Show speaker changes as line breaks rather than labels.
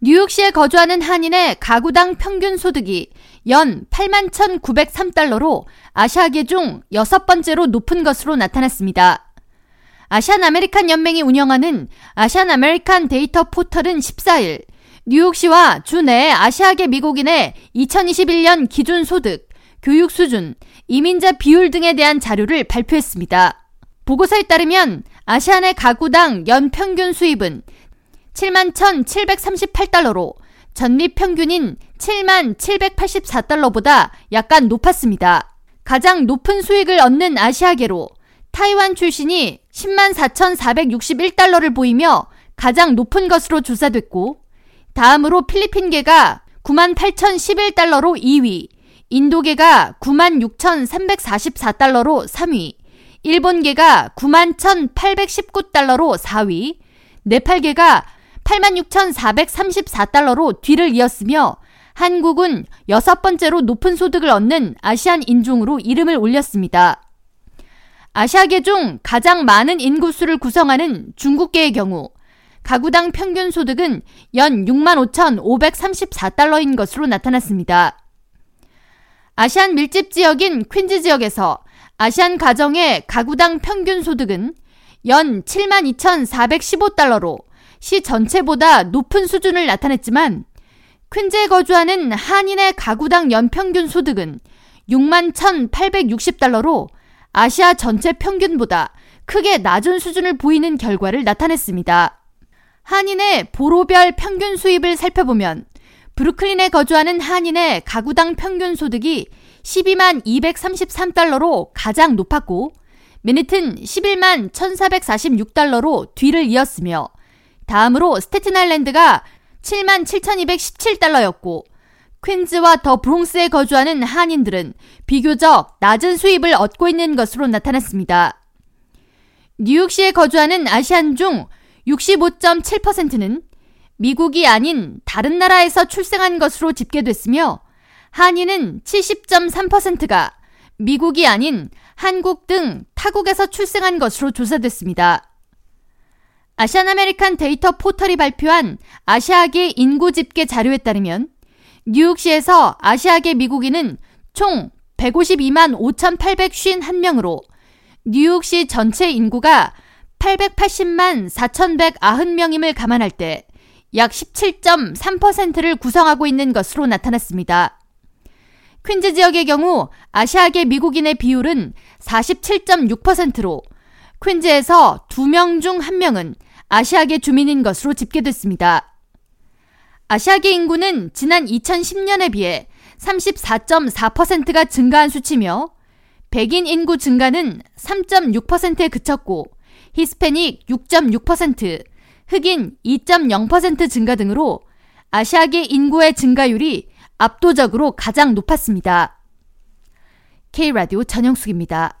뉴욕시에 거주하는 한인의 가구당 평균 소득이 연 8만 1,903달러로 아시아계 중 여섯 번째로 높은 것으로 나타났습니다. Asian American 연맹이 운영하는 Asian American 데이터 포털은 14일 뉴욕시와 주내 아시아계 미국인의 2021년 기준 소득, 교육 수준, 이민자 비율 등에 대한 자료를 발표했습니다. 보고서에 따르면 Asian의 가구당 연 평균 수입은 7만 1,738달러로 전립 평균인 7만 784달러보다 약간 높았습니다. 가장 높은 수익을 얻는 아시아계로 타이완 출신이 10만 4,461달러를 보이며 가장 높은 것으로 조사됐고 다음으로 필리핀계가 9만 8,011달러로 2위, 인도계가 9만 6,344달러로 3위, 일본계가 9만 1,819달러로 4위, 네팔계가 86,434달러로 뒤를 이었으며 한국은 여섯 번째로 높은 소득을 얻는 아시안 인종으로 이름을 올렸습니다. 아시아계 중 가장 많은 인구수를 구성하는 중국계의 경우 가구당 평균 소득은 연 65,534달러인 것으로 나타났습니다. 아시안 밀집 지역인 퀸즈 지역에서 아시안 가정의 가구당 평균 소득은 연 72,415달러로 시 전체보다 높은 수준을 나타냈지만 퀸즈에 거주하는 한인의 가구당 연평균 소득은 6만 1,860달러로 아시아 전체 평균보다 크게 낮은 수준을 보이는 결과를 나타냈습니다. 한인의 보로별 평균 수입을 살펴보면 브루클린에 거주하는 한인의 가구당 평균 소득이 12만 233달러로 가장 높았고 맨해튼 11만 1446달러로 뒤를 이었으며 다음으로 스테튼 아일랜드가 7만 7217달러였고 퀸즈와 더 브롱스에 거주하는 한인들은 비교적 낮은 수입을 얻고 있는 것으로 나타났습니다. 뉴욕시에 거주하는 아시안 중 65.7%는 미국이 아닌 다른 나라에서 출생한 것으로 집계됐으며 한인은 70.3%가 미국이 아닌 한국 등 타국에서 출생한 것으로 조사됐습니다. Asian American 데이터 포털이 발표한 아시아계 인구 집계 자료에 따르면 뉴욕시에서 아시아계 미국인은 총 152만 5,851명으로 뉴욕시 전체 인구가 880만 4,190명임을 감안할 때 약 17.3%를 구성하고 있는 것으로 나타났습니다. 퀸즈 지역의 경우 아시아계 미국인의 비율은 47.6%로 퀸즈에서 2명 중 1명은 아시아계 주민인 것으로 집계됐습니다. 아시아계 인구는 지난 2010년에 비해 34.4%가 증가한 수치며 백인 인구 증가는 3.6%에 그쳤고 히스패닉 6.6%, 흑인 2.0% 증가 등으로 아시아계 인구의 증가율이 압도적으로 가장 높았습니다. K라디오 전영숙입니다.